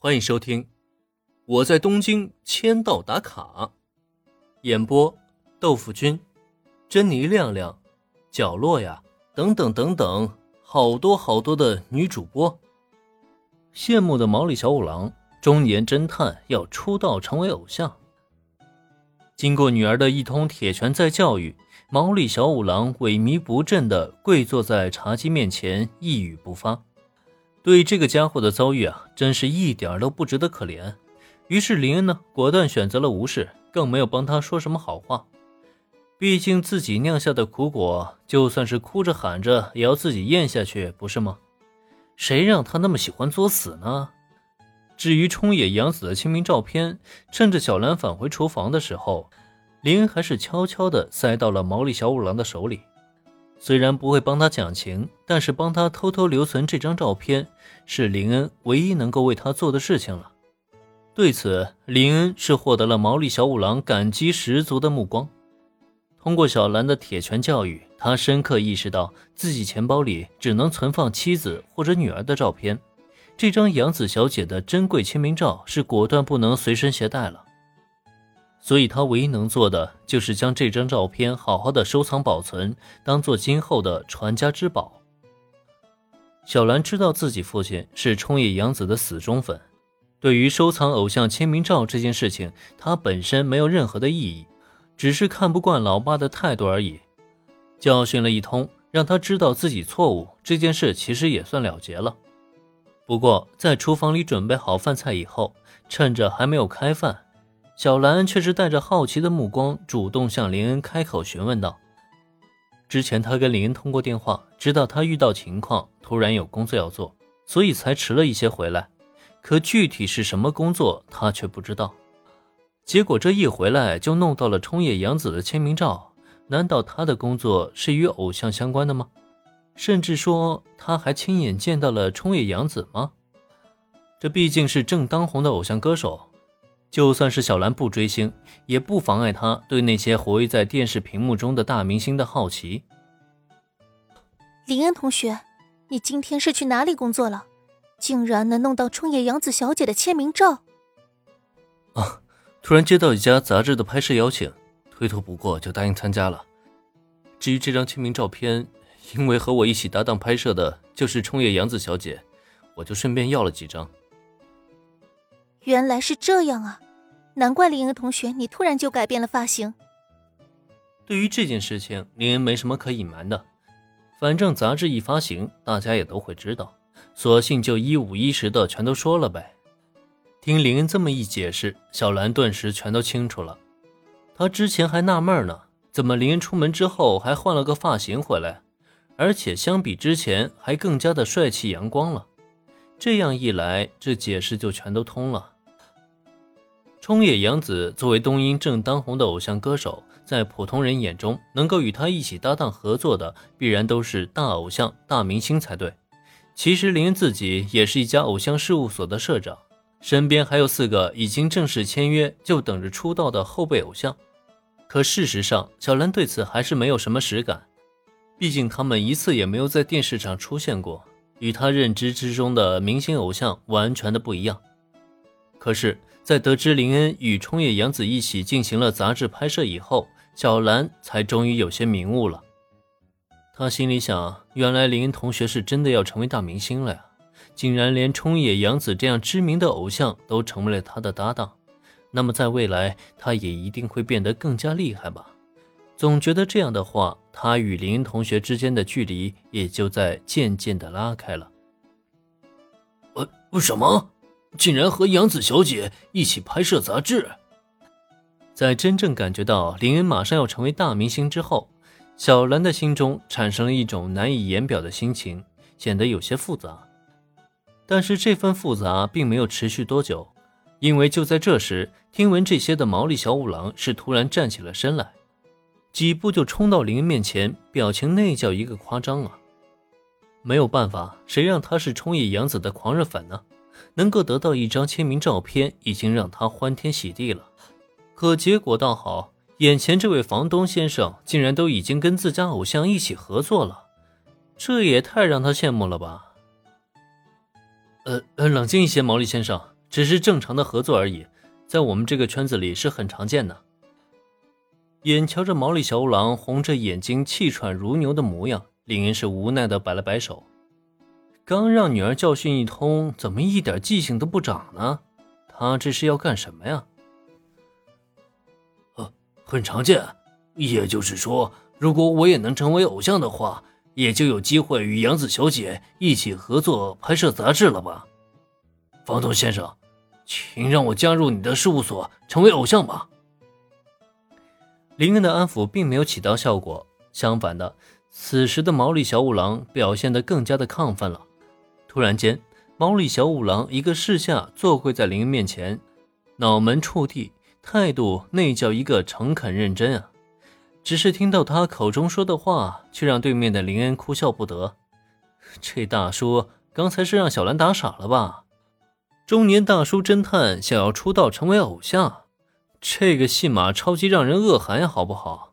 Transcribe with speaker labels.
Speaker 1: 欢迎收听《我在东京签到打卡》，演播：豆腐君、珍妮亮亮、角落呀，等等等等，好多好多的女主播。羡慕的毛利小五郎，中年侦探要出道成为偶像。经过女儿的一通铁拳再教育，毛利小五郎萎靡不振的跪坐在茶几面前，一语不发。对这个家伙的遭遇啊，真是一点都不值得可怜。于是林恩呢，果断选择了无视，更没有帮他说什么好话。毕竟自己酿下的苦果，就算是哭着喊着也要自己咽下去，不是吗？谁让他那么喜欢作死呢？至于冲野洋子的清明照片，趁着小兰返回厨房的时候，林恩还是悄悄地塞到了毛利小五郎的手里。虽然不会帮他讲情，但是帮他偷偷留存这张照片，是林恩唯一能够为他做的事情了。对此，林恩是获得了毛利小五郎感激十足的目光。通过小兰的铁拳教育，他深刻意识到自己钱包里只能存放妻子或者女儿的照片，这张杨子小姐的珍贵签名照是果断不能随身携带了。所以他唯一能做的就是将这张照片好好的收藏保存，当做今后的传家之宝。小兰知道自己父亲是冲野洋子的死忠粉，对于收藏偶像签名照这件事情，他本身没有任何的意义，只是看不惯老爸的态度而已。教训了一通，让他知道自己错误，这件事其实也算了结了。不过在厨房里准备好饭菜以后，趁着还没有开饭。小兰却是带着好奇的目光，主动向林恩开口询问道：“之前他跟林恩通过电话，知道他遇到情况，突然有工作要做，所以才迟了一些回来。可具体是什么工作，他却不知道。结果这一回来就弄到了冲野洋子的签名照，难道他的工作是与偶像相关的吗？甚至说他还亲眼见到了冲野洋子吗？这毕竟是正当红的偶像歌手。”就算是小兰不追星，也不妨碍她对那些活跃在电视屏幕中的大明星的好奇。
Speaker 2: 林恩同学，你今天是去哪里工作了？竟然能弄到冲野洋子小姐的签名照？
Speaker 1: 啊！突然接到一家杂志的拍摄邀请，推脱不过，就答应参加了。至于这张签名照片，因为和我一起搭档拍摄的就是冲野洋子小姐，我就顺便要了几张。
Speaker 2: 原来是这样啊，难怪林恩同学你突然就改变了发型。
Speaker 1: 对于这件事情，林恩没什么可隐瞒的，反正杂志一发行，大家也都会知道，索性就一五一十的全都说了呗。听林恩这么一解释，小兰顿时全都清楚了。她之前还纳闷呢，怎么林恩出门之后还换了个发型回来，而且相比之前还更加的帅气阳光了。这样一来，这解释就全都通了。冲野洋子作为东英正当红的偶像歌手，在普通人眼中，能够与他一起搭档合作的，必然都是大偶像、大明星才对。其实林恩自己也是一家偶像事务所的社长，身边还有四个已经正式签约、就等着出道的后辈偶像。可事实上，小兰对此还是没有什么实感，毕竟他们一次也没有在电视上出现过，与他认知之中的明星偶像完全的不一样。可是。在得知林恩与冲野洋子一起进行了杂志拍摄以后，小兰才终于有些明悟了。她心里想：原来林恩同学是真的要成为大明星了呀！竟然连冲野洋子这样知名的偶像都成为了他的搭档，那么在未来，他也一定会变得更加厉害吧？总觉得这样的话，他与林恩同学之间的距离也就在渐渐的拉开了。呃，什么？竟然和杨子小姐一起拍摄杂志，在真正感觉到林恩马上要成为大明星之后，小兰的心中产生了一种难以言表的心情，显得有些复杂。但是这份复杂并没有持续多久，因为就在这时，听闻这些的毛利小五郎是突然站起了身来，几步就冲到林恩面前，表情那叫一个夸张啊！没有办法，谁让他是冲野洋子的狂热粉呢？能够得到一张签名照片，已经让他欢天喜地了。可结果倒好，眼前这位房东先生竟然都已经跟自家偶像一起合作了，这也太让他羡慕了吧！呃呃，冷静一些，毛利先生，只是正常的合作而已，在我们这个圈子里是很常见的。眼瞧着毛利小五郎红着眼睛、气喘如牛的模样，林恩是无奈的摆了摆手。刚让女儿教训一通，怎么一点记性都不长呢？他这是要干什么呀？
Speaker 3: 呃，很常见。也就是说，如果我也能成为偶像的话，也就有机会与杨子小姐一起合作拍摄杂志了吧？房东先生，请让我加入你的事务所，成为偶像吧。
Speaker 1: 林恩的安抚并没有起到效果，相反的，此时的毛利小五郎表现得更加的亢奋了。突然间，毛利小五郎一个试下坐跪在林恩面前，脑门触地，态度那叫一个诚恳认真啊！只是听到他口中说的话，却让对面的林恩哭笑不得。这大叔刚才是让小兰打傻了吧？中年大叔侦探想要出道成为偶像，这个戏码超级让人恶寒呀，好不好？